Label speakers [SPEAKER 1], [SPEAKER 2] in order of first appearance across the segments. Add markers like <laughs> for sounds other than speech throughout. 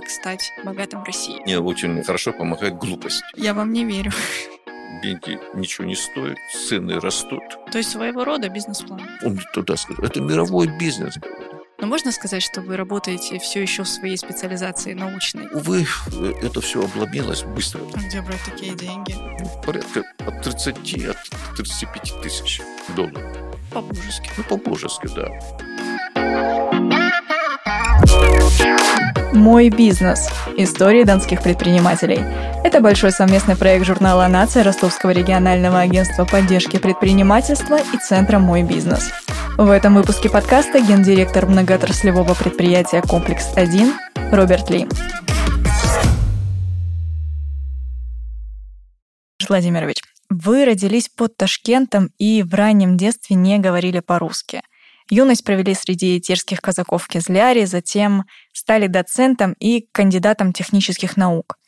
[SPEAKER 1] как стать богатым в России.
[SPEAKER 2] Мне очень хорошо помогает глупость.
[SPEAKER 1] Я вам не верю.
[SPEAKER 2] Деньги ничего не стоят, цены растут.
[SPEAKER 1] То есть своего рода бизнес-план.
[SPEAKER 2] Он туда сказал, это мировой бизнес.
[SPEAKER 1] Но можно сказать, что вы работаете все еще в своей специализации научной?
[SPEAKER 2] Увы, это все обломилось быстро.
[SPEAKER 1] А где брать такие деньги?
[SPEAKER 2] Ну, порядка от 30, от 35 тысяч долларов.
[SPEAKER 1] По-божески.
[SPEAKER 2] Ну, по-божески, да.
[SPEAKER 3] «Мой бизнес. Истории донских предпринимателей». Это большой совместный проект журнала «Нация» Ростовского регионального агентства поддержки предпринимательства и Центра «Мой бизнес». В этом выпуске подкаста гендиректор многоотраслевого предприятия «Комплекс-1» Роберт Ли. Владимирович, вы родились под Ташкентом и в раннем детстве не говорили по-русски – Юность провели среди терских казаков в Кизляре, затем стали доцентом и кандидатом технических наук.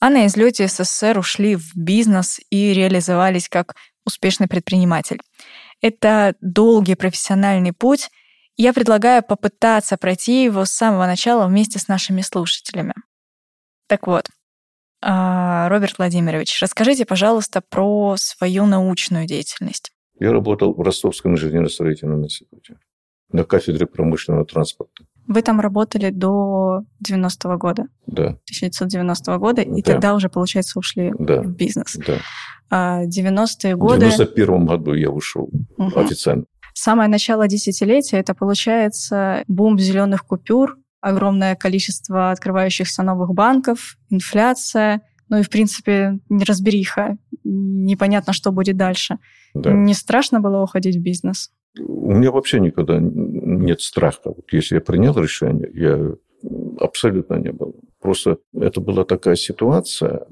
[SPEAKER 3] А на излете СССР ушли в бизнес и реализовались как успешный предприниматель. Это долгий профессиональный путь. Я предлагаю попытаться пройти его с самого начала вместе с нашими слушателями. Так вот, а, Роберт Владимирович, расскажите, пожалуйста, про свою научную деятельность.
[SPEAKER 2] Я работал в Ростовском инженерно-строительном институте на кафедре промышленного транспорта.
[SPEAKER 1] Вы там работали до 90-го года?
[SPEAKER 2] Да.
[SPEAKER 1] 1990 года, и да. тогда уже, получается, ушли
[SPEAKER 2] да.
[SPEAKER 1] в бизнес.
[SPEAKER 2] Да.
[SPEAKER 1] А 90-е годы...
[SPEAKER 2] В 91 году я ушел угу. официально.
[SPEAKER 1] Самое начало десятилетия – это, получается, бум зеленых купюр, огромное количество открывающихся новых банков, инфляция, ну и, в принципе, неразбериха, непонятно, что будет дальше. Да. Не страшно было уходить в бизнес?
[SPEAKER 2] У меня вообще никогда нет страха. Вот если я принял решение, я абсолютно не было. Просто это была такая ситуация,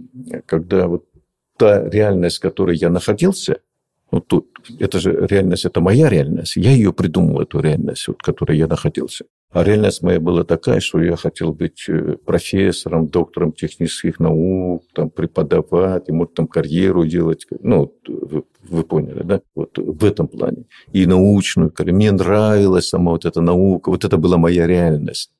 [SPEAKER 2] когда вот та реальность, в которой я находился, вот тут, это же реальность, это моя реальность. Я ее придумал, эту реальность, вот, в которой я находился. А реальность моя была такая, что я хотел быть э, профессором, доктором технических наук, там, преподавать, и, может, там карьеру делать. Ну, вы, вы поняли, да? Вот в этом плане. И научную карьеру. Мне нравилась сама вот эта наука. Вот это была моя реальность.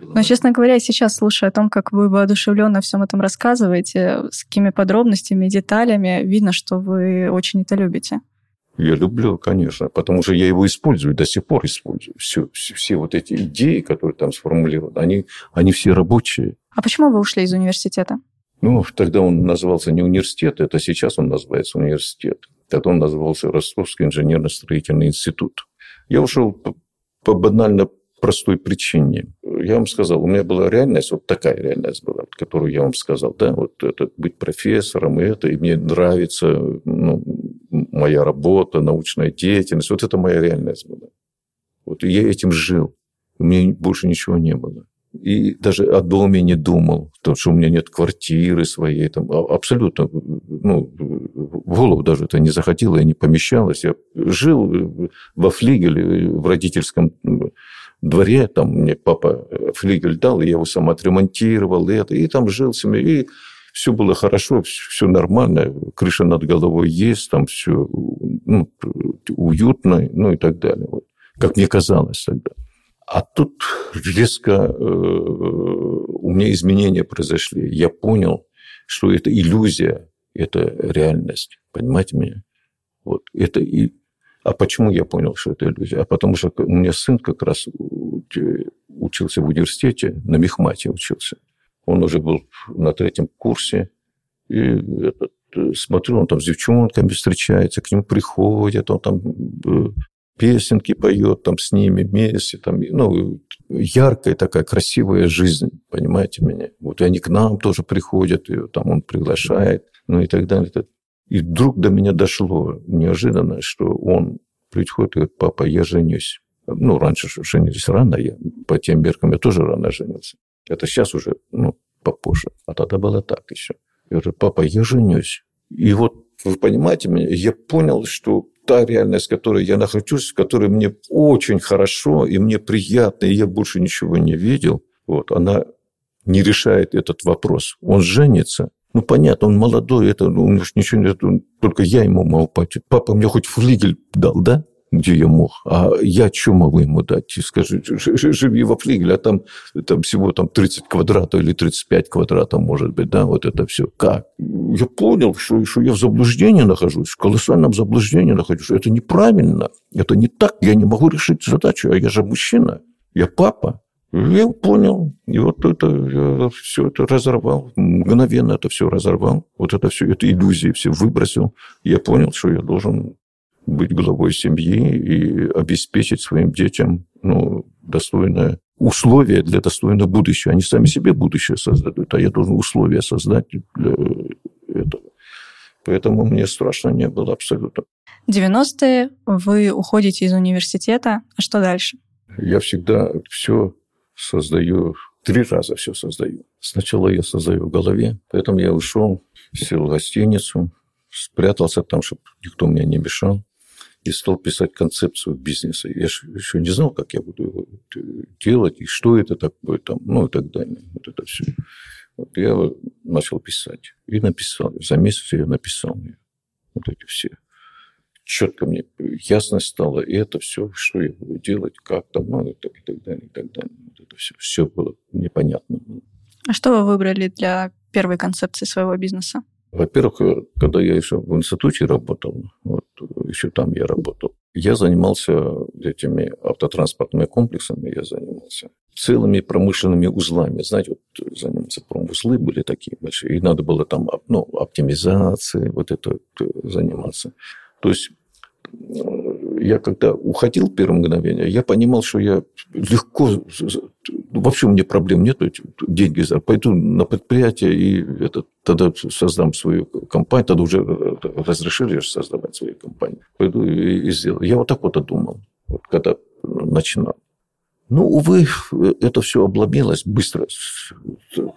[SPEAKER 1] Но, честно говоря, сейчас, слушая о том, как вы воодушевленно всем этом рассказываете, с какими подробностями, деталями, видно, что вы очень это любите.
[SPEAKER 2] Я люблю, конечно, потому что я его использую, до сих пор использую. Все, все, все вот эти идеи, которые там сформулированы, они, они все рабочие.
[SPEAKER 1] А почему вы ушли из университета?
[SPEAKER 2] Ну, тогда он назывался не университет, это сейчас он называется университет. Тогда он назывался Ростовский инженерно-строительный институт. Я ушел по, по банально простой причине. Я вам сказал, у меня была реальность, вот такая реальность была, которую я вам сказал, да, вот это быть профессором, и это, и мне нравится ну, моя работа, научная деятельность, вот это моя реальность была. Вот я этим жил, у меня больше ничего не было. И даже о доме не думал, потому что у меня нет квартиры своей. Там, а, абсолютно, ну, в голову даже это не заходило и не помещалось. Я жил во флигеле в родительском дворе, там мне папа э, флигель дал, я его сам отремонтировал, и, это, и там жил себе, и все было хорошо, все нормально, крыша над головой есть, там все ну, уютно, ну и так далее. Вот. Как мне казалось тогда. А тут резко э, у меня изменения произошли. Я понял, что это иллюзия, это реальность. Понимаете меня? Вот. Это и а почему я понял, что это иллюзия? А потому что у меня сын как раз учился в университете, на мехмате учился. Он уже был на третьем курсе. И этот, э, смотрю, он там с девчонками встречается, к нему приходят, он там э, песенки поет там с ними вместе. Там, ну, яркая такая красивая жизнь, понимаете меня? Вот и они к нам тоже приходят, и там он приглашает, ну и так далее. И вдруг до меня дошло неожиданно, что он приходит и говорит, папа, я женюсь. Ну, раньше женились рано, я по тем меркам я тоже рано женился. Это сейчас уже, ну, попозже. А тогда было так еще. Я говорю, папа, я женюсь. И вот, вы понимаете меня, я понял, что та реальность, в которой я нахожусь, в которой мне очень хорошо, и мне приятно, и я больше ничего не видел, вот, она не решает этот вопрос. Он женится, ну, понятно, он молодой, это, ну, ничего нет, только я ему могу платить. Папа мне хоть флигель дал, да? где я мог. А я что могу ему дать? Скажи, живи во флигеле, а там, там всего там 30 квадратов или 35 квадратов, может быть, да, вот это все. Как? Я понял, что, что я в заблуждении нахожусь, в колоссальном заблуждении нахожусь. Это неправильно, это не так, я не могу решить задачу, а я же мужчина, я папа. Я понял. И вот это я все это разорвал. Мгновенно это все разорвал. Вот это все, это иллюзии все выбросил. Я понял, что я должен быть главой семьи и обеспечить своим детям ну, достойное условия для достойного будущего. Они сами себе будущее создадут, а я должен условия создать для этого. Поэтому мне страшно не было абсолютно.
[SPEAKER 1] 90-е вы уходите из университета. А что дальше?
[SPEAKER 2] Я всегда все создаю, три раза все создаю. Сначала я создаю в голове, поэтому я ушел, сел в гостиницу, спрятался там, чтобы никто мне не мешал и стал писать концепцию бизнеса. Я еще не знал, как я буду его делать, и что это такое, там, ну и так далее. Вот это все. Вот я начал писать. И написал. За месяц я написал. Вот эти все. Четко мне ясность стало, и это все, что я буду делать, как там, ну, и так, и так далее, и так далее. Вот это все, все было непонятно.
[SPEAKER 1] А что вы выбрали для первой концепции своего бизнеса?
[SPEAKER 2] Во-первых, э, когда я еще в институте работал, вот еще там я работал, я занимался этими автотранспортными комплексами, я занимался целыми промышленными узлами. Знаете, вот занимался промузлы были такие большие, и надо было там ну, оптимизацией вот это заниматься. То есть я когда уходил первое мгновение, я понимал, что я легко, вообще у меня проблем нет, деньги пойду на предприятие и это, тогда создам свою компанию, тогда уже разрешили создавать свою компанию, пойду и, и сделаю. Я вот так вот и думал, вот, когда начинал. Ну, увы, это все обломилось быстро.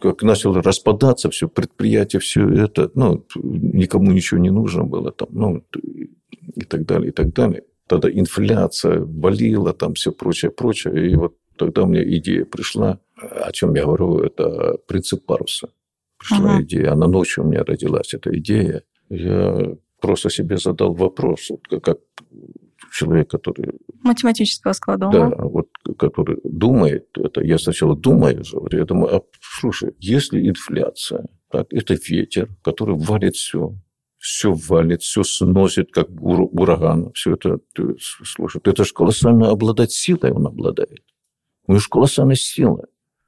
[SPEAKER 2] Как начало распадаться все, предприятие, все это, ну, никому ничего не нужно было там, ну, и так далее, и так далее тогда инфляция валила, там все прочее, прочее. И вот тогда у меня идея пришла, о чем я говорю, это принцип паруса. Пришла ага. идея, она ночью у меня родилась, эта идея. Я просто себе задал вопрос, вот как человек, который...
[SPEAKER 1] Математического склада
[SPEAKER 2] Да, вот который думает, это я сначала думаю, я думаю, а, слушай, если инфляция, так, это ветер, который валит все, все валит, все сносит, как ураган. Все это, слушай, это же колоссально обладать силой он обладает. У него же колоссальная сила.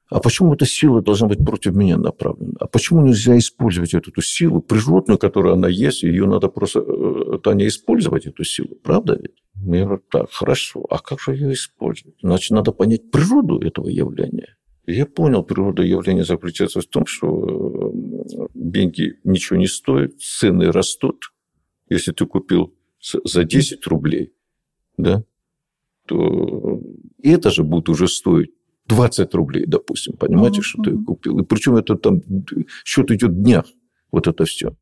[SPEAKER 2] А почему эта сила должна быть против меня направлена? А почему нельзя использовать эту, эту силу природную, которая она есть, ее надо просто, э, Таня, использовать, эту силу, правда ведь? Я говорю, так, хорошо, а как же ее использовать? Значит, надо понять природу этого явления. Я понял, природа явления заключается в том, что э, деньги ничего не стоят, цены растут. Если ты купил за 10 рублей, да, то это же будет уже стоить 20 рублей, допустим, понимаете, mm-hmm. что ты купил. И причем это там счет идет в днях, вот это все.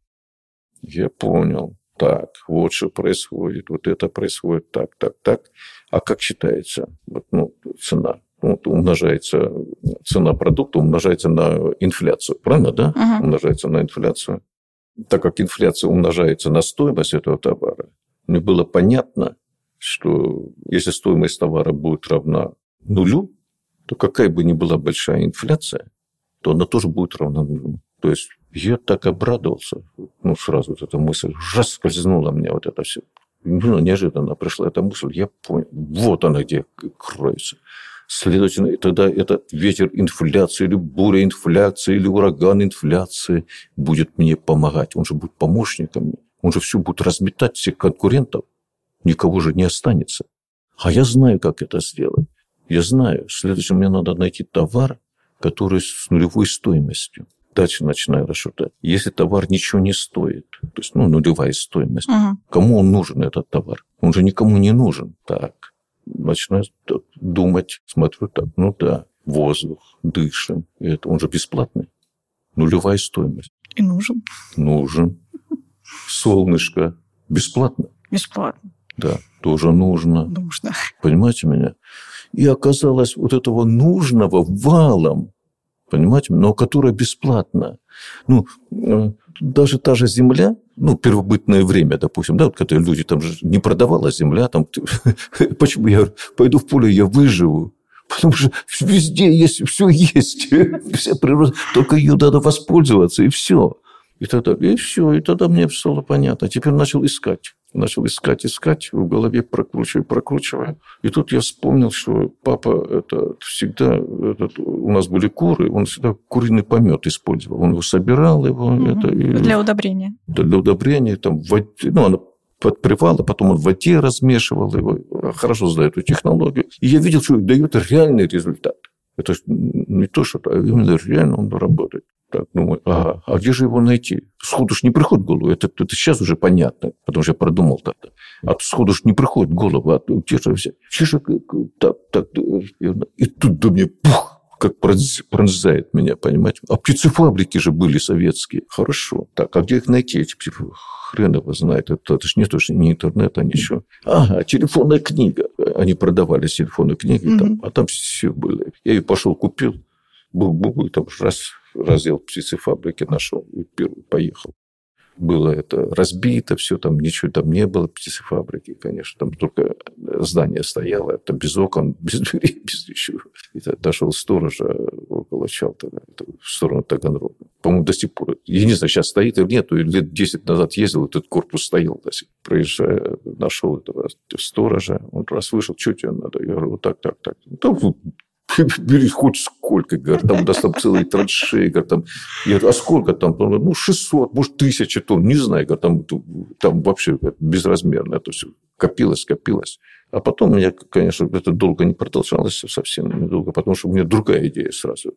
[SPEAKER 2] Я понял. Так, вот что происходит, вот это происходит, так, так, так. А как считается вот, ну, цена? вот, умножается цена продукта, умножается на инфляцию. Правильно, да? Uh-huh. Умножается на инфляцию. Так как инфляция умножается на стоимость этого товара, мне было понятно, что если стоимость товара будет равна нулю, то какая бы ни была большая инфляция, то она тоже будет равна нулю. То есть я так обрадовался, ну, сразу вот эта мысль, раз скользнула мне вот это все. Ну, неожиданно пришла эта мысль, я понял, вот она где кроется. Следовательно, тогда этот ветер инфляции или буря инфляции или ураган инфляции будет мне помогать. Он же будет помощником. Он же все будет разметать всех конкурентов. Никого же не останется. А я знаю, как это сделать. Я знаю. Следовательно, мне надо найти товар, который с нулевой стоимостью. Дальше начинаю рассчитать. Если товар ничего не стоит, то есть ну, нулевая стоимость, угу. кому он нужен, этот товар? Он же никому не нужен. Так, начинаю думать, смотрю так, ну да, воздух, дышим, это он же бесплатный. Нулевая стоимость.
[SPEAKER 1] И нужен.
[SPEAKER 2] Нужен. Солнышко бесплатно.
[SPEAKER 1] Бесплатно.
[SPEAKER 2] Да, тоже нужно.
[SPEAKER 1] Нужно.
[SPEAKER 2] Понимаете меня? И оказалось, вот этого нужного валом понимаете, но которая бесплатна. Ну, э, даже та же земля, ну, первобытное время, допустим, да, вот когда люди там же не продавалась земля, там, <laughs> почему я пойду в поле, я выживу, Потому что везде есть, все есть. <laughs> Все природа, только ее надо воспользоваться, и все. И тогда, и все, и тогда мне стало понятно. Теперь начал искать. Начал искать, искать, в голове прокручивая, прокручивая. И тут я вспомнил, что папа это всегда, этот, у нас были куры, он всегда куриный помет использовал. Он его собирал, его. Угу. Это, и,
[SPEAKER 3] для удобрения.
[SPEAKER 2] Для удобрения. Там, ну, оно подпревал, а потом он в воде размешивал его. Хорошо знает эту технологию. И я видел, что дает реальный результат. Это не то, что а именно реально он работает. Так, думаю, ага, а где же его найти? Сходу ж не приходит в голову. Это, это сейчас уже понятно, потому что я продумал тогда. А сходу ж не приходит в голову. А где же взять? Где же так, так, и тут до меня пух, как пронзает меня, понимаете? А птицефабрики же были советские. Хорошо. Так, а где их найти, эти птицефабрики? Хрен его знает. Это, это же не то, что не интернет, а ничего. Ага, телефонная книга. Они продавали телефонные книги, mm-hmm. там, а там все было. Я ее пошел купил. Был там раз раздел птицефабрики нашел и поехал. Было это разбито, все там, ничего там не было, птицефабрики, конечно. Там только здание стояло, это без окон, <laughs> без дверей, без ничего. И дошел сторожа около Чалта, в сторону Таганрога. По-моему, до сих пор. Я не знаю, сейчас стоит или нет, лет 10 назад ездил, этот корпус стоял до сих пор. Проезжая, нашел этого сторожа, он раз вышел, что тебе надо? Я говорю, вот так, так, так. Там бери хоть сколько, говорит, там нас там целые траншеи, говорит, там, я говорю, а сколько там? Ну, 600, может, 1000 тонн, не знаю, говорит, там, там вообще безразмерно это все копилось, копилось. А потом у меня, конечно, это долго не продолжалось, совсем недолго, потому что у меня другая идея сразу.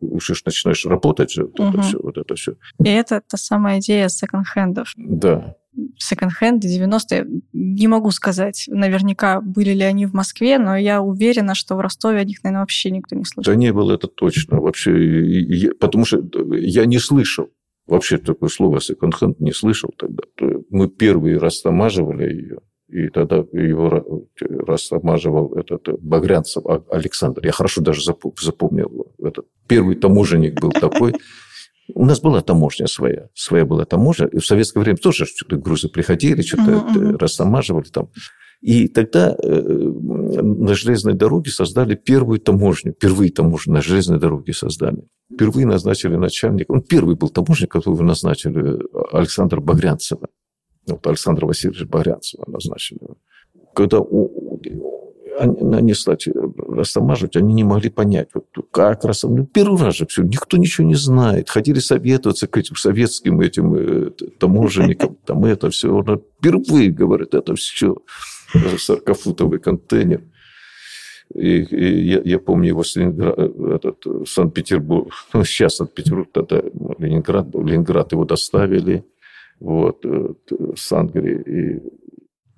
[SPEAKER 2] Уже начинаешь работать вот угу. это все, вот это все.
[SPEAKER 3] И это та самая идея секонд-хендов.
[SPEAKER 2] Да
[SPEAKER 3] секонд-хенды 90-е. Не могу сказать наверняка, были ли они в Москве, но я уверена, что в Ростове о них, наверное, вообще никто не слышал.
[SPEAKER 2] Да не было это точно. Вообще, потому что я не слышал. Вообще такое слово секонд-хенд не слышал тогда. Мы первый раз тамаживали ее, и тогда его растамаживал этот Багрянцев Александр. Я хорошо даже запомнил его. Этот первый таможенник был такой. <laughs> У нас была таможня своя. Своя была таможня. И в советское время тоже что-то грузы приходили, что-то uh-huh. растамаживали там. И тогда э, на железной дороге создали первую таможню. Впервые таможню на железной дороге создали. Впервые назначили начальника. Он первый был таможник, которого назначили Александра Багрянцева. Вот Александра Васильевича Багрянцева назначили. Когда они, они стали растамаживать, они не могли понять, вот, как раз. Ну, первый раз же все, никто ничего не знает. Хотели советоваться к этим советским этим э, таможенникам, <laughs> там это все. Впервые говорит, это все. 40-футовый контейнер. И, и я, я помню его Ленинград, этот, Санкт-Петербург, <laughs> ну, сейчас Санкт-Петербург, тогда Ленинград был, Ленинград его доставили, вот, э, с Англии, и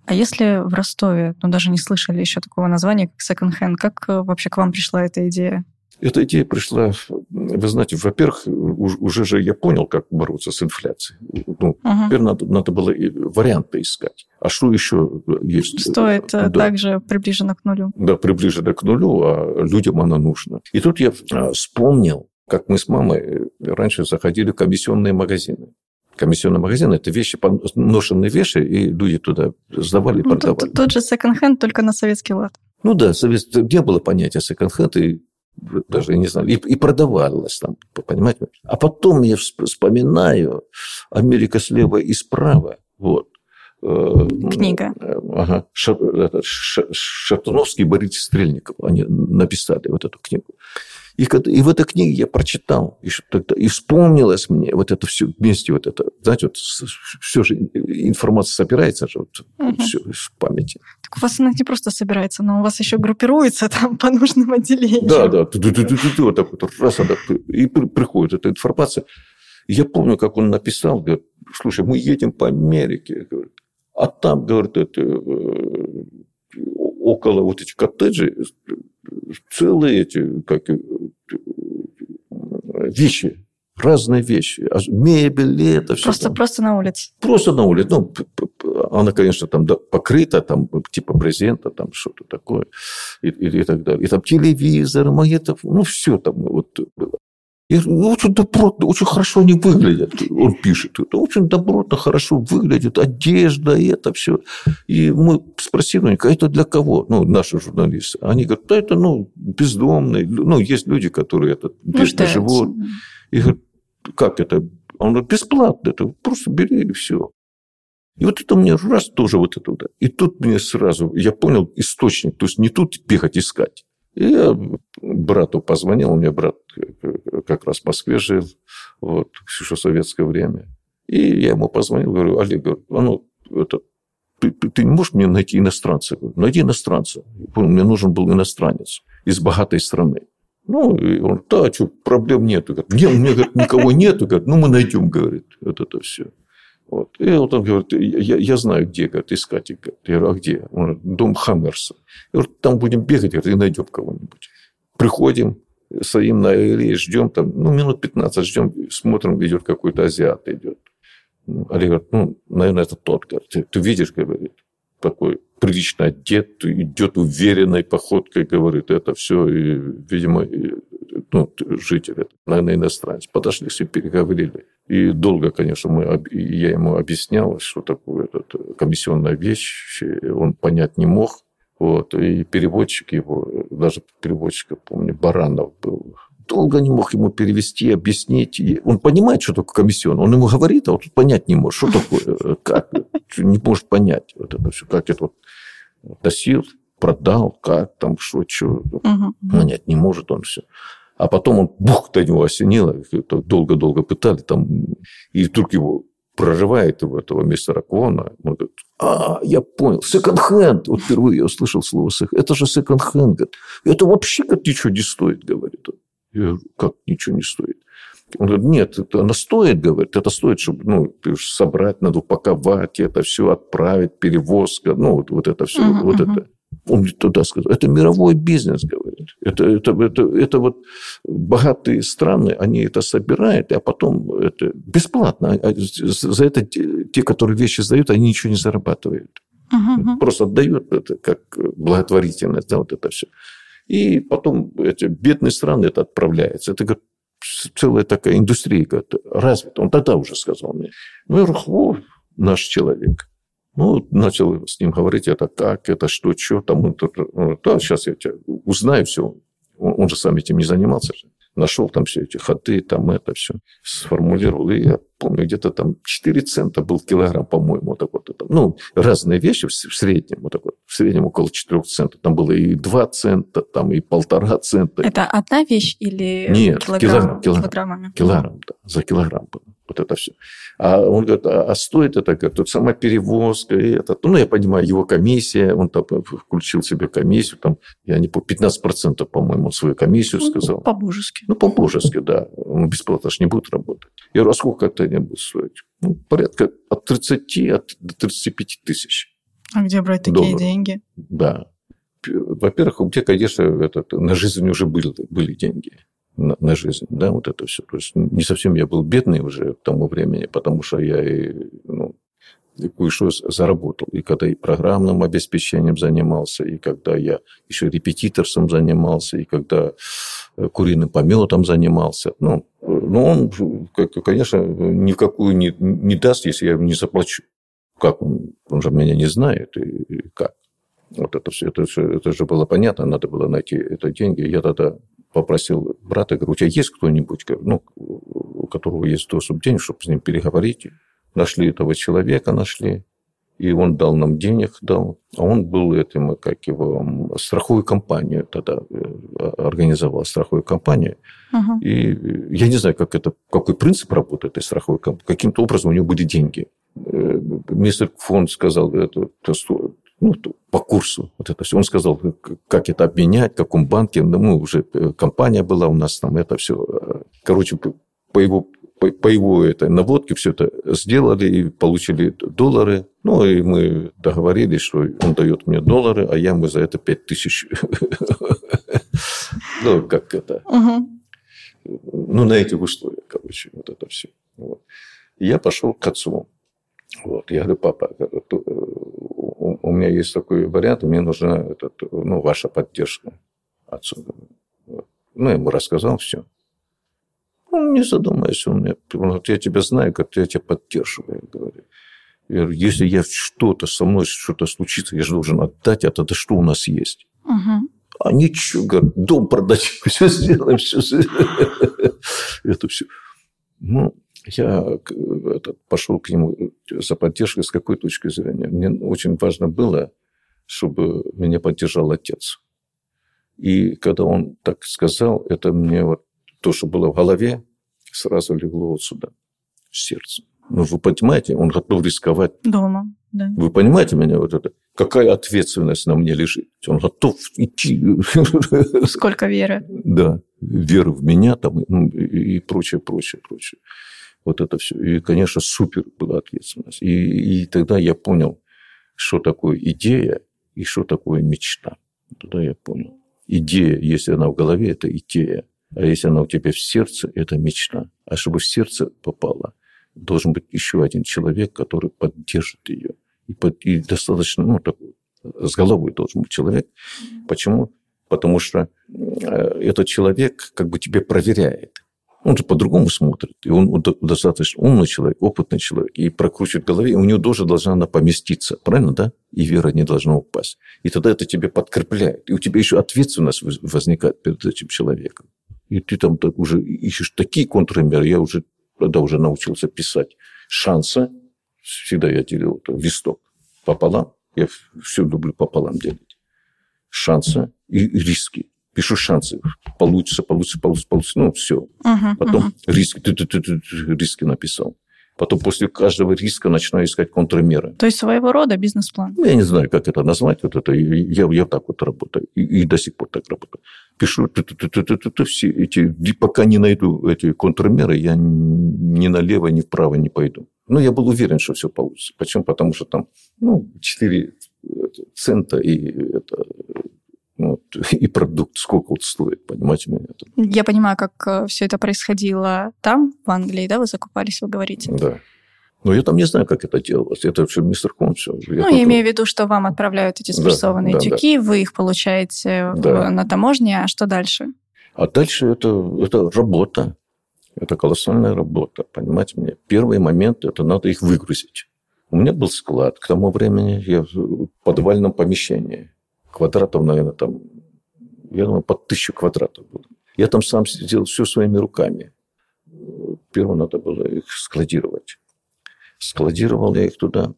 [SPEAKER 3] а если в Ростове, ну, даже не слышали еще такого названия, как hand, как э, вообще к вам пришла эта идея?
[SPEAKER 2] Эта идея пришла, вы знаете, во-первых, уже же я понял, как бороться с инфляцией. Ну, uh Теперь надо, надо было варианты искать. А что еще есть?
[SPEAKER 3] Стоит да. также приближено к нулю.
[SPEAKER 2] Да, приближено к нулю, а людям она нужна. И тут я а, вспомнил, как мы с мамой раньше заходили в комиссионные магазины комиссионный магазин, это вещи, ношенные вещи, и люди туда сдавали и ну, продавали.
[SPEAKER 3] Тот, тот же секонд-хенд, только на советский лад.
[SPEAKER 2] Ну да, совет, не было понятия секонд-хенд, и даже не знаю, и, и продавалось там, понимаете? А потом я вспоминаю Америка слева и справа, вот.
[SPEAKER 3] Э, Книга.
[SPEAKER 2] Ага. Шатуновский и Борис Стрельников, они написали вот эту книгу. И, и в этой книге я прочитал тогда, и вспомнилось мне вот это все вместе, вот это, знаете, вот все же информация собирается же вот, угу. все из памяти.
[SPEAKER 3] Так у вас она не просто собирается, но у вас еще группируется там <laughs> по нужным отделениям.
[SPEAKER 2] Да, да, ты, ты, ты, ты, ты, вот так вот, раз, и приходит эта информация. Я помню, как он написал, говорит, слушай, мы едем по Америке, говорит, а там, говорит, это, э, около вот этих коттеджей целые эти как, э, вещи, разные вещи. А мебель, это все.
[SPEAKER 3] Просто,
[SPEAKER 2] там.
[SPEAKER 3] просто на улице.
[SPEAKER 2] Просто на улице. Ну, она, конечно, там покрыта, там, типа брезента, там что-то такое, и, и, и так далее. И там телевизор, магнитофон, ну, все там вот говорю, ну, очень добротно, очень хорошо они выглядят. Он пишет, это очень добротно, хорошо выглядит, одежда и это все. И мы спросили у них, а это для кого? Ну, наши журналисты. Они говорят, да это, ну, бездомные. Ну, есть люди, которые это бедно живут. И говорят, как это? Он говорит, бесплатно, это просто бери и все. И вот это мне раз тоже вот это. И тут мне сразу, я понял источник, то есть не тут бегать искать. И я брату позвонил, у меня брат как раз в Москве жил, вот, еще советское время. И я ему позвонил, говорю, Олег, говорю, а ну, это, ты, ты, ты не можешь мне найти иностранца? Говорю, найди иностранца. Мне нужен был иностранец из богатой страны. Ну, и он, да, что, проблем нету. Говорит, нет, у меня говорит, никого нету. Говорит, ну, мы найдем, говорит, вот это все. Вот. И вот он говорит, я, я знаю, где, говорит, искать. Говорит. Я говорю, а где? Он говорит, дом Хаммерса. Я говорю, там будем бегать, говорит, и найдем кого-нибудь. Приходим, стоим на аллее, ждем там, ну, минут 15 ждем, смотрим, идет какой-то азиат идет. Олег говорит, ну, наверное, это тот, говорит. Ты, ты видишь, говорит, такой прилично одет, идет уверенной походкой, говорит, это все, и, видимо, ну, житель, наверное, иностранец. Подошли, все переговорили. И долго, конечно, мы, я ему объяснял, что такое этот, комиссионная вещь, он понять не мог. Вот, и переводчик его, даже переводчик, помню, Баранов был, долго не мог ему перевести, объяснить. Он понимает, что такое комиссион. Он ему говорит, а вот понять не может, что такое, как, не может понять вот это все, как это вот носил, продал, как там, что, что, понять не может он все. А потом он, бух, до него осенило, долго-долго пытали, там, и вдруг его прорывает его, этого мистера Квона. Он говорит, а, я понял, секонд-хенд. Вот впервые я услышал слово секонд Это же секонд-хенд. Это вообще как ничего не стоит, говорит он. Я говорю, как ничего не стоит? Он говорит, нет, это она стоит, говорит, это стоит, чтобы ну, собрать, надо упаковать, это все отправить, перевозка, ну, вот, вот это все, uh-huh, вот uh-huh. это. Он мне туда сказал, это мировой бизнес, говорит. Это, это, это, это вот богатые страны, они это собирают, а потом это бесплатно. А, за это те, которые вещи сдают, они ничего не зарабатывают. Uh-huh. Просто отдают это как благотворительность, да, вот это все. И потом эти бедные страны это отправляется. Это говорит, целая такая индустрия говорит, развита. Он тогда уже сказал мне. Ну, я говорю, наш человек. Ну, начал с ним говорить, это как, это что, что, там, да, сейчас я тебя узнаю все. Он, он же сам этим не занимался. Нашел там все эти ходы, там это все сформулировал. И я помню, где-то там 4 цента был килограмм, по-моему, вот так вот. Ну, разные вещи в среднем, вот так вот, в среднем около 4 центов. Там было и 2 цента, там и полтора цента.
[SPEAKER 1] Это одна вещь или
[SPEAKER 2] Нет,
[SPEAKER 1] килограмм,
[SPEAKER 2] килограмм, килограмм,
[SPEAKER 1] килограммами?
[SPEAKER 2] Килограмм, да, за килограмм было вот это все. А он говорит, а, а стоит это, говорит, тут сама перевозка и это. Ну, я понимаю, его комиссия, он там включил себе комиссию, там, я не помню, 15%, по-моему, свою комиссию ну, сказал.
[SPEAKER 1] По-божески.
[SPEAKER 2] Ну, по-божески, да. Он бесплатно же не будет работать. Я говорю, а сколько это не будет стоить? Ну, порядка от 30 от, до 35 тысяч.
[SPEAKER 1] А где брать такие долларов. деньги?
[SPEAKER 2] Да. Во-первых, у тебя, конечно, этот, на жизнь уже были, были деньги на, на жизнь, да, вот это все. То есть не совсем я был бедный уже к тому времени, потому что я и, ну, кое-что заработал. И когда и программным обеспечением занимался, и когда я еще репетиторством занимался, и когда э, куриным пометом занимался. Ну, ну он, конечно, ни в какую не, не даст, если я не заплачу. Как он? Он же меня не знает. И как? Вот это все, это, это же было понятно, надо было найти это деньги. Я тогда попросил брата, говорю, у тебя есть кто-нибудь, ну, у которого есть доступ к денег, чтобы с ним переговорить. Нашли этого человека, нашли, и он дал нам денег, дал. А он был этим, как его, страховую компанию тогда э, организовал, страховую компанию. uh И я не знаю, как это, какой принцип работает этой страховой компании. Каким-то образом у него были деньги. Мистер фонд сказал, это, это ну, по курсу. Вот это все. Он сказал, как это обменять, в каком банке. Ну, мы уже э, компания была у нас там, это все. Э, короче, по его, по, по его этой наводке все это сделали и получили доллары. Ну, и мы договорились, что он дает мне доллары, а я ему за это 5 тысяч. <laughs> Ну, как это. Ну, на этих условиях, короче, вот это все. Я пошел к отцу Вот. Я говорю, папа, у меня есть такой вариант, мне нужна этот, ну, ваша поддержка. Отцу. Ну, я ему рассказал все. Он не задумайся, он мне, вот я тебя знаю, как я тебя поддерживаю, говорю. Я говорю, если я что-то со мной что-то случится, я же должен отдать это, да что у нас есть? Угу. А ничего, говорит, дом продать, <laughs> все сделаем, все. <laughs> Это все. Ну, я этот, пошел к нему за поддержкой с какой точки зрения. Мне очень важно было, чтобы меня поддержал отец. И когда он так сказал, это мне вот то, что было в голове, сразу легло вот сюда, в сердце. Ну, вы понимаете, он готов рисковать.
[SPEAKER 1] Дома, да.
[SPEAKER 2] Вы понимаете меня вот это? Какая ответственность на мне лежит? Он готов идти.
[SPEAKER 1] Сколько веры.
[SPEAKER 2] Да, веры в меня там ну, и прочее, прочее, прочее. Вот это все. И, конечно, супер была ответственность. И, и тогда я понял, что такое идея и что такое мечта. Тогда я понял. Идея, если она в голове, это идея. А если она у тебя в сердце, это мечта. А чтобы в сердце попала, должен быть еще один человек, который поддержит ее. И, под, и достаточно, ну, такой, с головой должен быть человек. Почему? Потому что э, этот человек как бы тебе проверяет. Он же по-другому смотрит. И он достаточно умный человек, опытный человек. И прокручивает в голове, и у него тоже должна она поместиться. Правильно, да? И вера не должна упасть. И тогда это тебе подкрепляет. И у тебя еще ответственность возникает перед этим человеком. И ты там уже ищешь такие контрмеры. Я уже тогда уже научился писать шансы. Всегда я делил это листок пополам. Я все люблю пополам делить. Шансы и риски пишу шансы. Получится, получится, получится, получится. Ну, все. Uh-huh, Потом uh-huh. риски, ты, ты, ты, ты, риски написал. Потом после каждого риска начинаю искать контрмеры.
[SPEAKER 1] То есть своего рода бизнес-план?
[SPEAKER 2] Ну, я не знаю, как это назвать. Вот это, я, я так вот работаю. И, и до сих пор так работаю. Пишу ты, ты, ты, ты, ты, ты, все эти... Пока не найду эти контрмеры, я ни налево, ни вправо не пойду. Но я был уверен, что все получится. Почему? Потому что там ну, 4 цента и это, вот, <laughs> и продукт сколько вот стоит, понимаете меня?
[SPEAKER 1] Я понимаю, как э, все это происходило там, в Англии, да, вы закупались, вы говорите?
[SPEAKER 2] Да. Но я там не знаю, как это делалось. Это все мистер Кон все.
[SPEAKER 1] Я ну, я имею в виду, что вам отправляют эти спрессованные да, тюки, да. вы их получаете да. на таможне, а что дальше?
[SPEAKER 2] А дальше это, это работа. Это колоссальная работа, понимаете мне. Первый момент – это надо их выгрузить. У меня был склад. К тому времени я в подвальном помещении квадратов, наверное, там, я думаю, под тысячу квадратов было. Я там сам сделал все своими руками. Первое надо было их складировать. Складировал я их туда.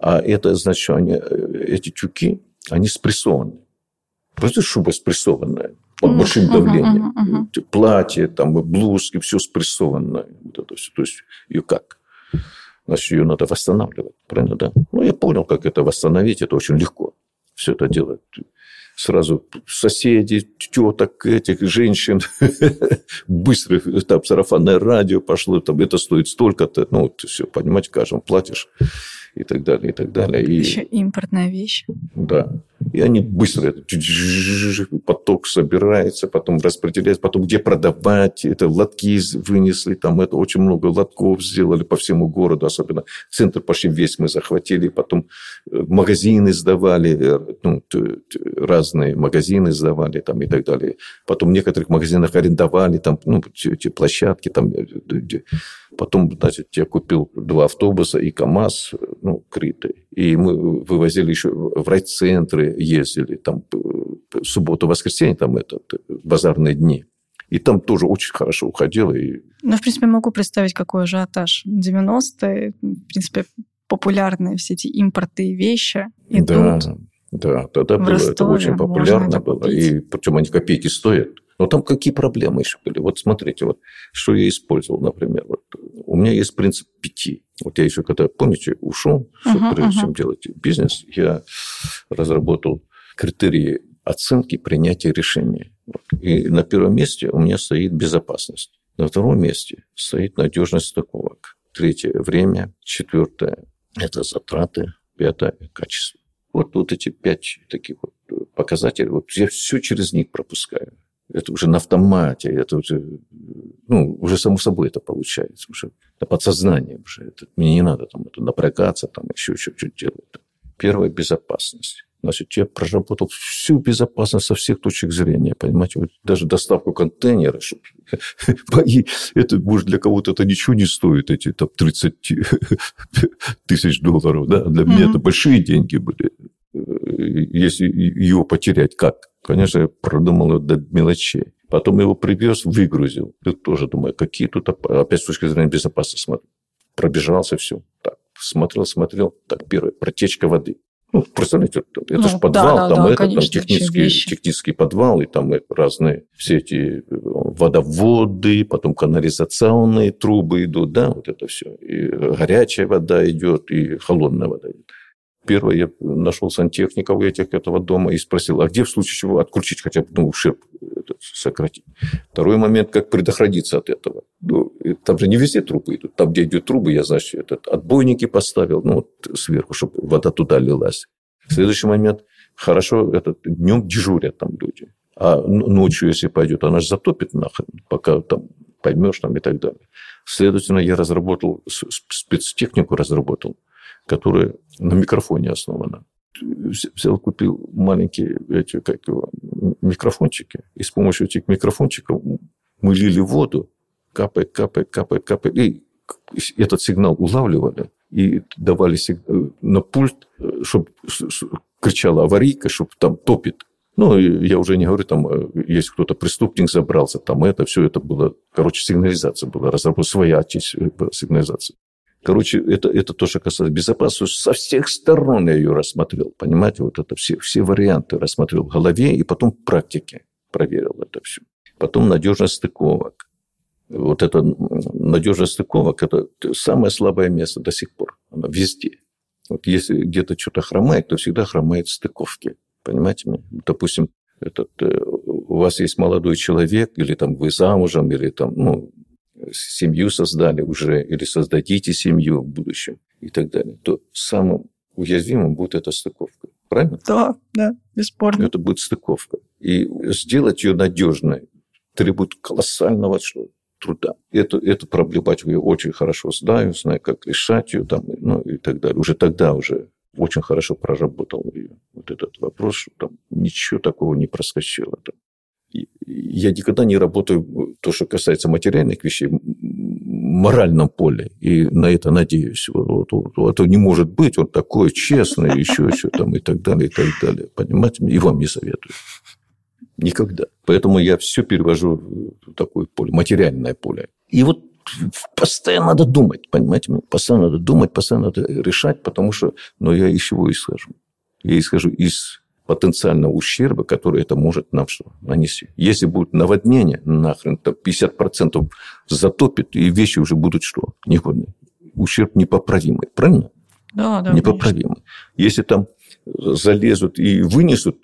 [SPEAKER 2] А это значит, что они, эти тюки, они спрессованы. Просто шуба спрессованная под большим uh-huh, давлением. Uh-huh, uh-huh. Платье, там, блузки, все спрессованное. Вот это все. То есть ее как? Значит, ее надо восстанавливать. Правильно, да? Ну, я понял, как это восстановить. Это очень легко все это делать. Сразу соседи, теток, этих женщин, <laughs> быстро там сарафанное радио пошло, там это стоит столько-то, ну, вот все, понимаете, каждому платишь и так далее, и так далее. И...
[SPEAKER 1] Еще импортная вещь.
[SPEAKER 2] Да. И они быстро, поток собирается, потом распределяется, потом где продавать, это лотки вынесли, там это очень много лотков сделали по всему городу, особенно центр почти весь мы захватили, потом э, магазины сдавали, э, ну, разные магазины сдавали там и так далее. Потом в некоторых магазинах арендовали там, ну, эти площадки там, э, потом, значит, я купил два автобуса и КАМАЗ, ну, крытый, и мы вывозили еще в райцентры, ездили, там субботу, воскресенье, там это, базарные дни. И там тоже очень хорошо уходило. И...
[SPEAKER 1] Ну, в принципе, могу представить, какой ажиотаж. 90-е, в принципе, популярные все эти импортные вещи идут.
[SPEAKER 2] Да, да, тогда было Ростове, это очень популярно было. И причем они копейки стоят. Но там какие проблемы еще были? Вот смотрите, вот что я использовал, например. Вот, у меня есть принцип пяти. Вот я еще когда, помните, ушел, uh-huh, прежде uh-huh. чем делать бизнес, я разработал критерии оценки принятия решения. И на первом месте у меня стоит безопасность. На втором месте стоит надежность стыковок. Третье – время. Четвертое – это затраты. Пятое – качество. Вот, вот эти пять таких вот показателей, вот я все через них пропускаю. Это уже на автомате, это уже, ну, уже само собой это получается. Уже Это подсознание уже. Это, мне не надо там это напрягаться, там еще что-то делать. Первая – безопасность. Значит, я проработал всю безопасность со всех точек зрения, понимаете, вот даже доставку контейнера, чтобы <laughs> это, может, для кого-то это ничего не стоит, эти там 30 <laughs> тысяч долларов, да, для меня это большие деньги были. Если его потерять, как? Конечно, я продумал его до мелочей. Потом его привез, выгрузил. И тоже думаю, какие тут, опять с точки зрения безопасности смотрю. Пробежался все. Так, смотрел, смотрел. Так, первое, протечка воды. Ну, представляете, это ну, же подвал, да, там да, это, конечно, там технический, технический подвал, и там разные все эти э, водоводы, потом канализационные трубы идут, да, вот это все. И горячая вода идет, и холодная вода идет. Первое, я нашел сантехника у этих этого дома и спросил, а где в случае чего отключить хотя бы, ну, ущерб сократить. Второй момент, как предохраниться от этого. Ну, там же не везде трубы идут. Там, где идут трубы, я, значит, этот, отбойники поставил, ну, вот сверху, чтобы вода туда лилась. Следующий момент, хорошо, этот, днем дежурят там люди. А ночью, если пойдет, она же затопит нахрен, пока там поймешь там и так далее. Следовательно, я разработал, спецтехнику разработал, которая на микрофоне основана. Взял, купил маленькие эти, как его, микрофончики, и с помощью этих микрофончиков мы лили воду, капает, капает, капает, капает, и этот сигнал улавливали и давали сигнал на пульт, чтобы кричала аварийка, чтобы там топит. Ну, я уже не говорю, там, э, есть кто-то преступник забрался, там это, все это было, короче, сигнализация была, разработана своя сигнализация. Короче, это, это то, что касается безопасности. Со всех сторон я ее рассмотрел. Понимаете, вот это все, все варианты рассмотрел в голове и потом в практике проверил это все. Потом надежность стыковок. Вот это надежность стыковок – это самое слабое место до сих пор. Оно везде. Вот если где-то что-то хромает, то всегда хромает стыковки. Понимаете меня? Допустим, этот, э, у вас есть молодой человек, или там вы замужем, или там, ну, семью создали уже или создадите семью в будущем и так далее, то самым уязвимым будет эта стыковка. Правильно?
[SPEAKER 1] Да, да, бесспорно.
[SPEAKER 2] Это будет стыковка. И сделать ее надежной требует колоссального труда. Эту, эту проблематику я очень хорошо знаю, знаю, как решать ее там, ну, и так далее. Уже тогда уже очень хорошо проработал ее. Вот этот вопрос, что там ничего такого не проскочило. Там я никогда не работаю, то, что касается материальных вещей, в моральном поле. И на это надеюсь. Вот, вот, вот, это не может быть, он такой честный, еще что там и так далее, и так далее. Понимаете? И вам не советую. Никогда. Поэтому я все перевожу в такое поле, материальное поле. И вот постоянно надо думать, понимаете? Постоянно надо думать, постоянно надо решать, потому что, но я из чего исхожу? Я исхожу из потенциального ущерба, который это может нам нанести. Если будет наводнение, нахрен, то 50% затопит, и вещи уже будут что? Негодные. Ущерб непоправимый, правильно?
[SPEAKER 1] Да, да.
[SPEAKER 2] Непоправимый. Конечно. Если там залезут и вынесут,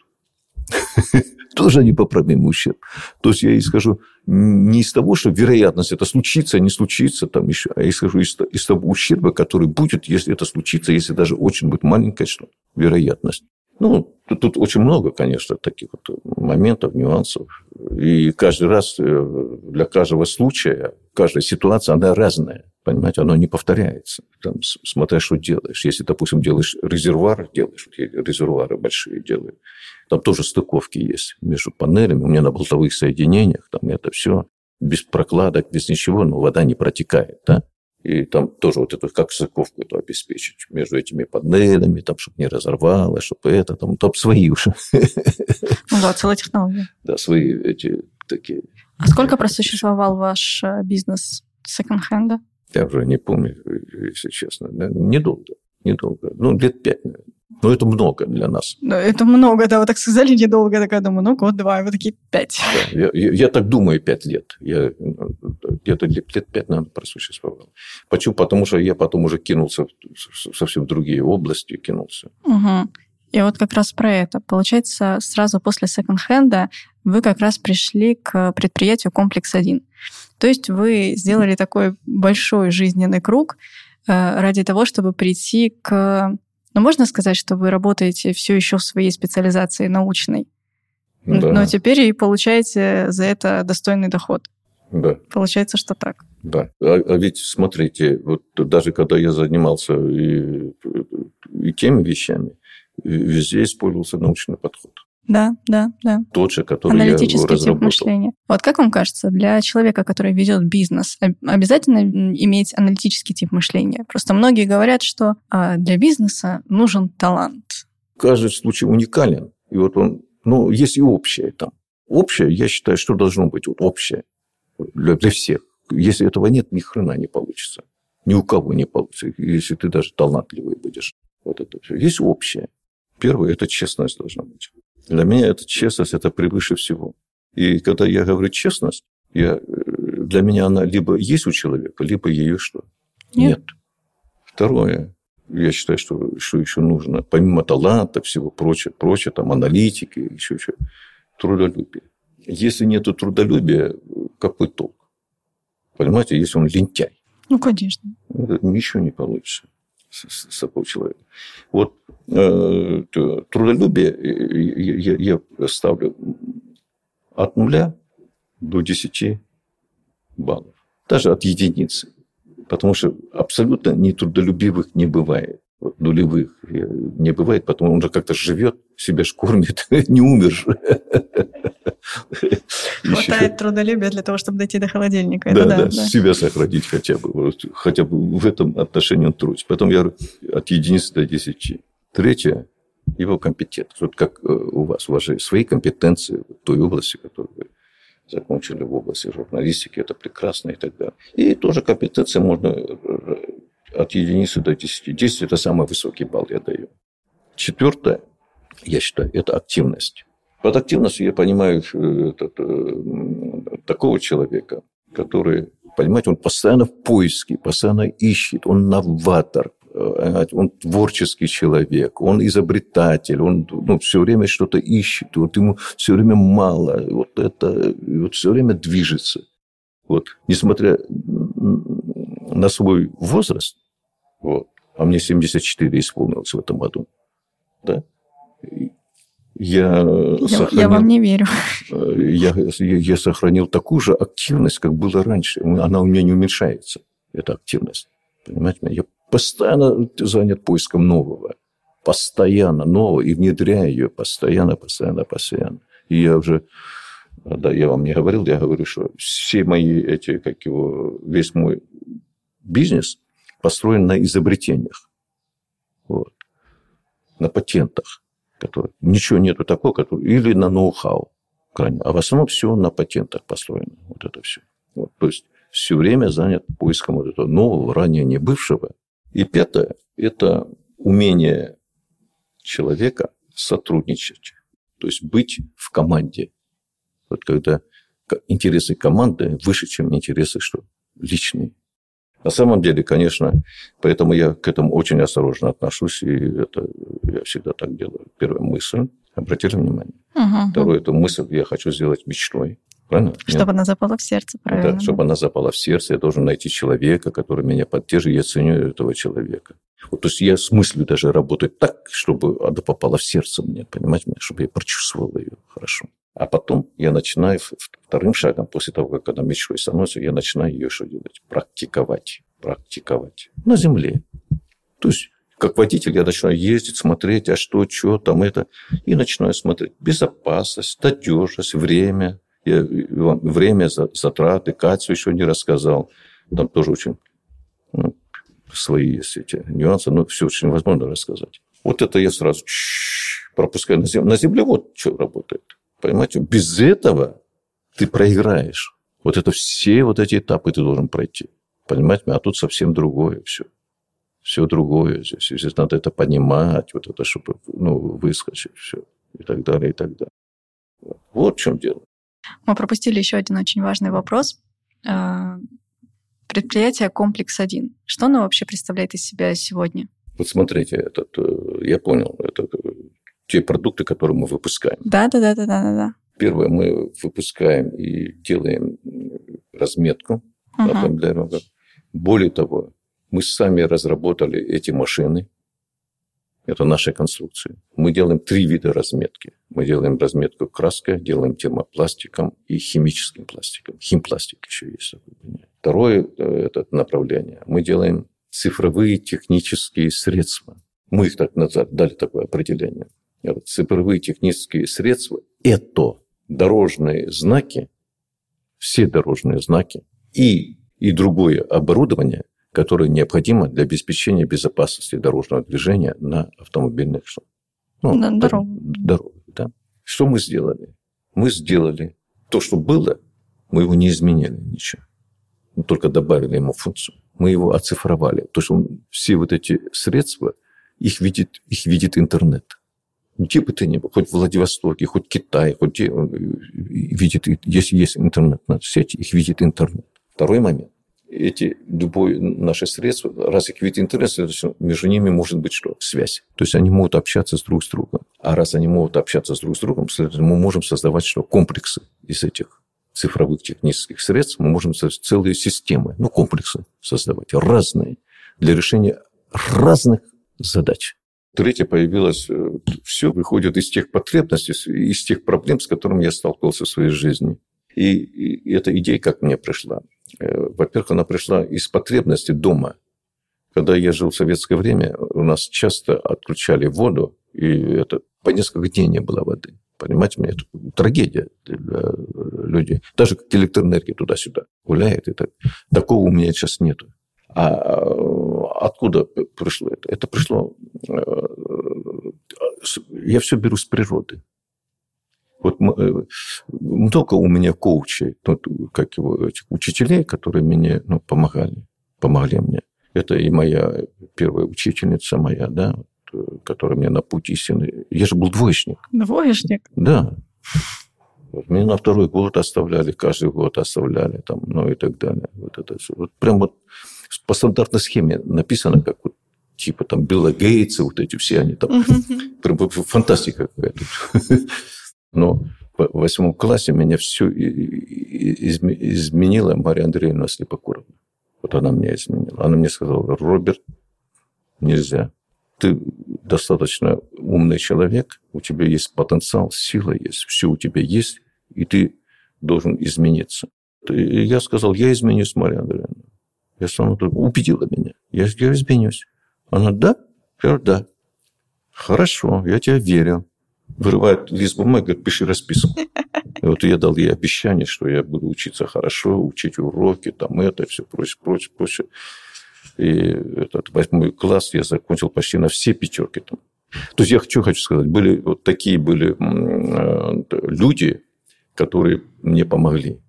[SPEAKER 2] <laughs> тоже непоправимый ущерб. То есть я исхожу не из того, что вероятность это случится, не случится там еще, а я исхожу из, из того ущерба, который будет, если это случится, если даже очень будет маленькая что вероятность. Ну, тут, тут очень много, конечно, таких вот моментов, нюансов. И каждый раз э, для каждого случая, каждая ситуация, она разная. Понимаете, она не повторяется. Там, смотря, что делаешь. Если, допустим, делаешь резервуар, делаешь, вот я резервуары большие делаю, там тоже стыковки есть между панелями. У меня на болтовых соединениях там это все без прокладок, без ничего, но вода не протекает. Да? И там тоже вот эту, как стыковку эту обеспечить между этими панелями, там, чтобы не разорвало, чтобы это, там, там свои уже.
[SPEAKER 1] Ну да, целая технология. <laughs>
[SPEAKER 2] Да, свои эти такие.
[SPEAKER 1] А сколько просуществовал ваш э, бизнес секонд-хенда?
[SPEAKER 2] Я уже не помню, если честно. Недолго, недолго. Ну, лет пять, наверное. Но это много для нас.
[SPEAKER 1] Это много, да, вы так сказали недолго, я думаю, ну, год-два, вы такие пять.
[SPEAKER 2] Да, я, я, я так думаю, пять лет. Я где-то лет, лет пять, наверное, просуществовал. Почему? Потому что я потом уже кинулся в совсем другие области, кинулся.
[SPEAKER 1] Угу. И вот как раз про это. Получается, сразу после секонд-хенда вы как раз пришли к предприятию «Комплекс-1». То есть вы сделали такой большой жизненный круг э, ради того, чтобы прийти к но можно сказать, что вы работаете все еще в своей специализации научной, да. но теперь и получаете за это достойный доход.
[SPEAKER 2] Да.
[SPEAKER 1] Получается, что так.
[SPEAKER 2] Да. А, а ведь смотрите, вот даже когда я занимался и, и теми вещами, везде использовался научный подход.
[SPEAKER 1] Да, да, да.
[SPEAKER 2] Тот же, который
[SPEAKER 1] Аналитический
[SPEAKER 2] я
[SPEAKER 1] тип мышления. Вот как вам кажется, для человека, который ведет бизнес, обязательно иметь аналитический тип мышления? Просто многие говорят, что а, для бизнеса нужен талант.
[SPEAKER 2] Каждый случай уникален. И вот он, ну, есть и общее там. Общее, я считаю, что должно быть вот общее для, для всех. Если этого нет, ни хрена не получится. Ни у кого не получится, если ты даже талантливый будешь. Вот это все. Есть общее. Первое – это честность должна быть. Для меня эта честность – это превыше всего. И когда я говорю честность, я, для меня она либо есть у человека, либо ее что?
[SPEAKER 1] Нет. Нет.
[SPEAKER 2] Второе, я считаю, что, что еще нужно, помимо таланта, всего прочего, прочего, там, аналитики, еще что, трудолюбие. Если нет трудолюбия, какой толк? Понимаете, если он лентяй.
[SPEAKER 1] Ну, конечно.
[SPEAKER 2] Ничего не получится с, с такого человека. Вот э, трудолюбие я, я, я ставлю от нуля до 10 баллов. Даже от единицы. Потому что абсолютно нетрудолюбивых не бывает. Вот нулевых не бывает, потому он же как-то живет, себя ж кормит, <laughs> не умер же. <laughs>
[SPEAKER 1] Хватает трудолюбия для того, чтобы дойти до холодильника.
[SPEAKER 2] Да, да, да, себя сохранить хотя бы. Хотя бы в этом отношении он трудится. Потом я от единицы до десяти. Третье – его компетентность. Вот как э, у вас, у вас же свои компетенции в той области, которую вы закончили в области журналистики, это прекрасно и так далее. И тоже компетенции можно э, от единицы до десяти. Десять – это самый высокий балл я даю. Четвертое, я считаю, это активность. Под активностью я понимаю э, этот, э, такого человека, который, понимаете, он постоянно в поиске, постоянно ищет, он новатор, э, он творческий человек, он изобретатель, он ну, все время что-то ищет, вот ему все время мало, вот это вот все время движется. Вот, несмотря на свой возраст, вот, а мне 74 исполнилось в этом году, да, я,
[SPEAKER 1] я, сохранил, я вам не верю.
[SPEAKER 2] Я, я, я сохранил такую же активность, как было раньше. Она у меня не уменьшается, эта активность. Понимаете? Я постоянно занят поиском нового. Постоянно нового. И внедряю ее постоянно, постоянно, постоянно. И я уже, да, я вам не говорил, я говорю, что все мои эти, как его, весь мой бизнес построен на изобретениях. Вот. На патентах который, ничего нету такого, который, или на ноу-хау, крайне, а в основном все на патентах построено, вот это все. Вот, то есть все время занят поиском вот этого нового, ранее не бывшего. И пятое – это умение человека сотрудничать, то есть быть в команде. Вот когда интересы команды выше, чем интересы что личные. На самом деле, конечно, поэтому я к этому очень осторожно отношусь, и это я всегда так делаю. Первая мысль, обратили внимание. Угу. Второе, эту мысль я хочу сделать мечтой. Правильно?
[SPEAKER 1] Чтобы Нет? она запала в сердце, правильно?
[SPEAKER 2] Да, чтобы она запала в сердце. Я должен найти человека, который меня поддержит, я ценю этого человека. Вот, то есть я с мыслью даже работаю так, чтобы она попала в сердце мне, понимаете, чтобы я прочувствовал ее хорошо. А потом я начинаю вторым шагом, после того, как она мечтой становится, я начинаю ее что делать? Практиковать. Практиковать. На земле. То есть, как водитель, я начинаю ездить, смотреть, а что, что там это. И начинаю смотреть. Безопасность, надежность, время. Я вам время, затраты. Катю еще не рассказал. Там тоже очень ну, свои есть эти нюансы. Но все очень возможно рассказать. Вот это я сразу пропускаю на землю. На земле вот что работает. Понимаете, без этого ты проиграешь. Вот это все вот эти этапы ты должен пройти. Понимаете, а тут совсем другое все. Все другое здесь. Здесь надо это понимать, вот это, чтобы ну, выскочить, все. И так далее, и так далее. Вот в чем дело.
[SPEAKER 1] Мы пропустили еще один очень важный вопрос. А, предприятие «Комплекс-1». Что оно вообще представляет из себя сегодня?
[SPEAKER 2] Вот смотрите, этот, э, я понял, это те продукты, которые мы выпускаем.
[SPEAKER 1] Да, да, да, да, да, да.
[SPEAKER 2] Первое, мы выпускаем и делаем разметку uh-huh. для Более того, мы сами разработали эти машины. Это наша конструкция. Мы делаем три вида разметки. Мы делаем разметку краской, делаем термопластиком и химическим пластиком. Химпластик еще есть. Второе э, это направление. Мы делаем цифровые технические средства. Мы их так назвали, дали такое определение. Цифровые технические средства – это дорожные знаки, все дорожные знаки и, и другое оборудование, которое необходимо для обеспечения безопасности дорожного движения на автомобильных
[SPEAKER 1] ну, на дорогах.
[SPEAKER 2] Дорог, да. Что мы сделали? Мы сделали то, что было, мы его не изменили ничего. Мы только добавили ему функцию. Мы его оцифровали. То, что он, все вот эти средства, их видит, их видит интернет. Где бы ты ни был, хоть в Владивостоке, хоть в Китае, хоть где, он видит, если есть интернет сети, их видит интернет. Второй момент эти любое наше средство, раз их видит интернет, между ними может быть что? Связь. То есть они могут общаться с друг с другом. А раз они могут общаться с друг с другом, следовательно, мы можем создавать что? Комплексы из этих цифровых технических средств. Мы можем целые системы, ну, комплексы создавать, разные, для решения разных задач. Третье появилось, э, все выходит из тех потребностей, из тех проблем, с которыми я сталкивался в своей жизни. И, и эта идея как мне пришла. Э, во-первых, она пришла из потребности дома. Когда я жил в советское время, у нас часто отключали воду, и это по несколько дней не было воды. Понимаете, мне это трагедия для людей. Даже как электроэнергия туда-сюда гуляет. И так. Такого у меня сейчас нету. А откуда пришло это? Это пришло... Э, я все беру с природы. Вот э, много у меня коучей, как его, этих учителей, которые мне ну, помогали, помогли мне. Это и моя первая учительница моя, да, э, которая мне на путь истины. Я же был двоечник.
[SPEAKER 1] Двоечник?
[SPEAKER 2] Да. Вот меня на второй год оставляли, каждый год оставляли, там, ну и так далее. Вот это все. Вот прям вот по стандартной схеме написано, как вот типа там Билла Гейтса, вот эти все они там. Фантастика какая-то. <laughs> Но в восьмом классе меня все изменила Мария Андреевна Слепокуровна. Вот она меня изменила. Она мне сказала, Роберт, нельзя. Ты достаточно умный человек, у тебя есть потенциал, сила есть, все у тебя есть, и ты должен измениться. И я сказал, я изменюсь, Мария Андреевна. Я стану убедила меня. Я, я изменюсь. Она, да? Я говорю, да. Хорошо, я тебе верю вырывает лист бумаги, говорит, пиши расписку. И вот я дал ей обещание, что я буду учиться хорошо, учить уроки, там это, все прочее, прочее, прочее. И этот восьмой класс я закончил почти на все пятерки там. То есть я хочу, хочу сказать, были вот такие были э, люди, которые мне помогли.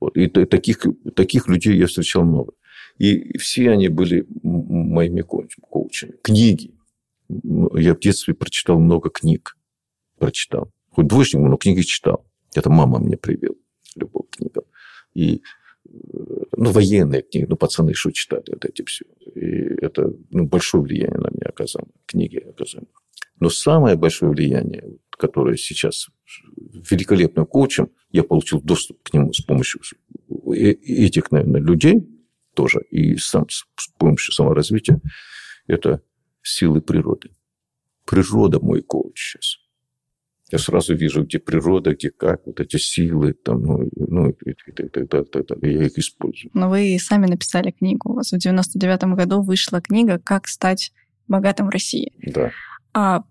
[SPEAKER 2] Вот. И таких, таких людей я встречал много. И все они были моими коучами. Книги. Я в детстве прочитал много книг прочитал. Хоть двоечник, но книги читал. Это мама мне привела, любовь к книгам. И ну, военные книги, ну, пацаны что читали, вот эти все. И это ну, большое влияние на меня оказало, книги оказали. Но самое большое влияние, которое сейчас великолепным коучем, я получил доступ к нему с помощью этих, наверное, людей тоже, и сам, с помощью саморазвития, это силы природы. Природа мой коуч сейчас. Я сразу вижу, где природа, где как, вот эти силы, там, ну, ну и, и, и, и, и, и я их использую.
[SPEAKER 1] Но вы сами написали книгу. У вас в 99 году вышла книга «Как стать богатым в России».
[SPEAKER 2] Да.
[SPEAKER 1] А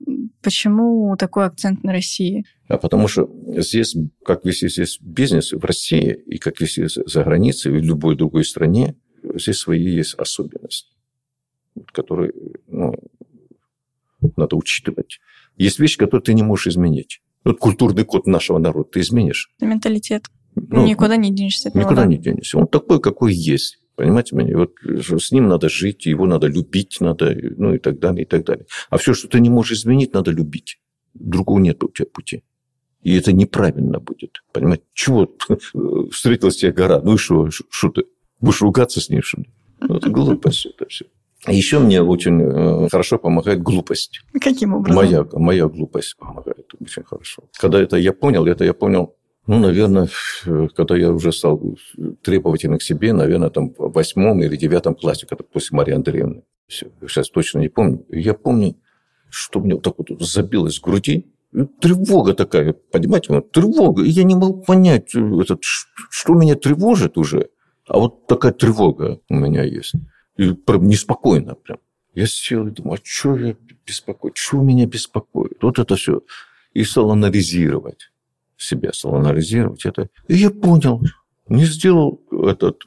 [SPEAKER 1] почему такой акцент на России?
[SPEAKER 2] А потому что здесь, как вести здесь бизнес в России и как вести за границей, в любой другой стране, здесь свои есть особенности, которые ну, надо учитывать. Есть вещи, которые ты не можешь изменить. Вот культурный код нашего народа ты изменишь.
[SPEAKER 1] Менталитет. Ну, никуда не денешься от
[SPEAKER 2] него. Никуда да? не денешься. Он такой, какой есть. Понимаете меня? Вот с ним надо жить, его надо любить, надо, ну и так далее, и так далее. А все, что ты не можешь изменить, надо любить. Другого нет у тебя пути. И это неправильно будет. Понимаете? Чего встретилась тебе гора? Ну и что? Что ты? Будешь ругаться с ней, что ли? Ну, это глупость это все. А еще мне очень э, хорошо помогает глупость.
[SPEAKER 1] Каким образом?
[SPEAKER 2] Моя, моя глупость помогает очень хорошо. Когда это я понял, это я понял, ну, наверное, когда я уже стал требовательным к себе, наверное, там в восьмом или девятом классе, когда после Марии Андреевны. Все, сейчас точно не помню. Я помню, что мне вот так вот забилось в груди, тревога такая, понимаете, тревога. И я не могу понять, этот, что меня тревожит уже. А вот такая тревога у меня есть. И прям неспокойно прям. Я сел и думаю, а что я беспокоит? Что меня беспокоит? Вот это все. И стал анализировать себя, стал анализировать это. И я понял, не сделал этот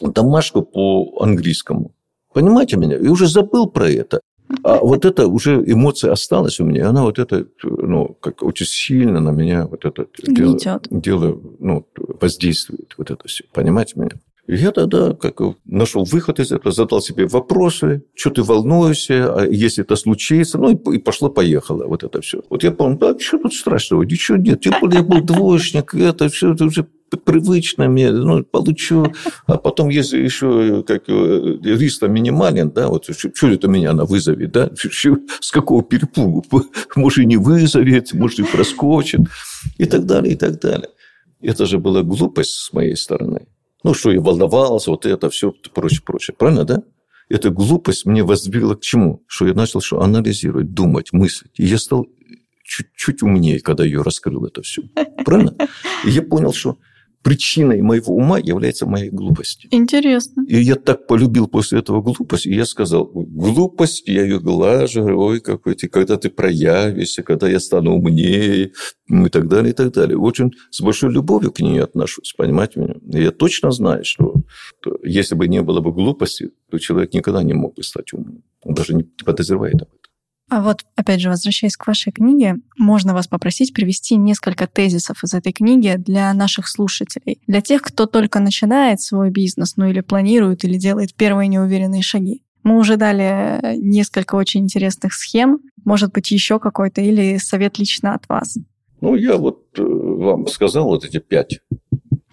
[SPEAKER 2] домашку по английскому. Понимаете меня? И уже забыл про это. А вот это уже эмоция осталась у меня, и она вот это, ну, как очень сильно на меня вот это дело, дело ну, воздействует, вот это все. Понимаете меня? Я тогда как нашел выход из этого, задал себе вопросы, что ты волнуешься, а если это случится, ну и пошло-поехало вот это все. Вот я помню, да, что тут страшного, ничего нет, тем более я был <laughs> двоечник, это все это уже привычно мне, ну, получу. А потом, если еще как риск минимален, да, вот что это меня она вызовет, да, с какого перепугу, может, и не вызовет, может, и проскочит, и так далее, и так далее. Это же была глупость с моей стороны. Ну, что я волновался, вот это все, прочее, прочее. Правильно, да? Эта глупость мне воздвигла к чему? Что я начал что анализировать, думать, мыслить. И я стал чуть-чуть умнее, когда ее раскрыл это все. Правильно? И я понял, что причиной моего ума является моя глупость.
[SPEAKER 1] Интересно.
[SPEAKER 2] И я так полюбил после этого глупость, и я сказал, глупость, я ее глажу, ой, какой ты, когда ты проявишься, когда я стану умнее, и так далее, и так далее. Очень с большой любовью к ней отношусь, понимаете меня? И я точно знаю, что если бы не было бы глупости, то человек никогда не мог бы стать умным. Он даже не подозревает об этом.
[SPEAKER 1] А вот, опять же, возвращаясь к вашей книге, можно вас попросить привести несколько тезисов из этой книги для наших слушателей, для тех, кто только начинает свой бизнес, ну или планирует, или делает первые неуверенные шаги. Мы уже дали несколько очень интересных схем, может быть, еще какой-то, или совет лично от вас.
[SPEAKER 2] Ну, я вот э, вам сказал вот эти пять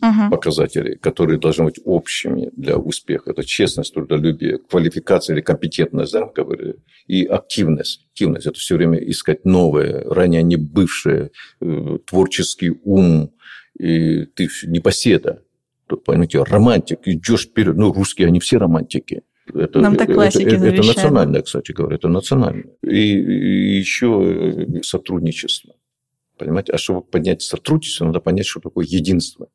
[SPEAKER 2] угу. показателей, которые должны быть общими для успеха. Это честность, трудолюбие, квалификация или компетентность, да, говорили, и активность. Активность – это все время искать новое, ранее не бывшее, э, творческий ум, и ты не поседа. Тут, понимаете, романтик, идешь вперед. Ну, русские, они все романтики.
[SPEAKER 1] Это, Нам так классики
[SPEAKER 2] это, это, это национальное, кстати говоря, это национальное. И, и еще сотрудничество. Понимаете? А чтобы поднять сотрудничество, надо понять, что такое единство.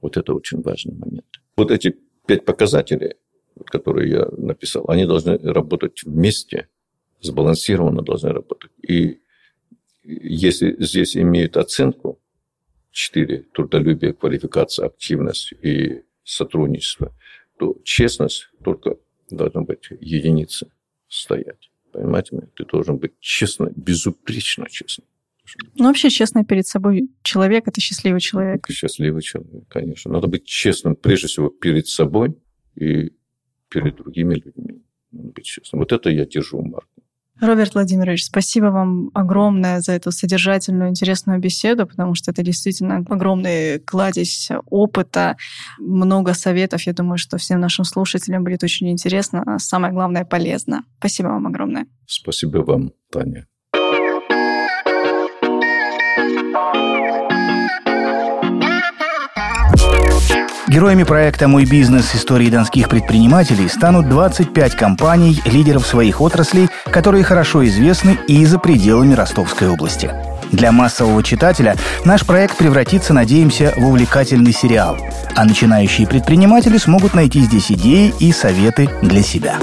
[SPEAKER 2] Вот это очень важный момент. Вот эти пять показателей, которые я написал, они должны работать вместе, сбалансированно должны работать. И если здесь имеют оценку 4 – трудолюбие, квалификация, активность и сотрудничество, то честность только должна быть единица стоять. Понимаете? Ты должен быть честно, безупречно честным.
[SPEAKER 1] Ну, вообще, честный перед собой человек – это счастливый человек.
[SPEAKER 2] Счастливый человек, конечно. Надо быть честным, прежде всего, перед собой и перед другими людьми. Надо быть честным. Вот это я держу марку.
[SPEAKER 1] Роберт Владимирович, спасибо вам огромное за эту содержательную, интересную беседу, потому что это действительно огромный кладезь опыта, много советов. Я думаю, что всем нашим слушателям будет очень интересно, а самое главное, полезно. Спасибо вам огромное.
[SPEAKER 2] Спасибо вам, Таня.
[SPEAKER 4] Героями проекта «Мой бизнес. Истории донских предпринимателей» станут 25 компаний, лидеров своих отраслей, которые хорошо известны и за пределами Ростовской области. Для массового читателя наш проект превратится, надеемся, в увлекательный сериал, а начинающие предприниматели смогут найти здесь идеи и советы для себя.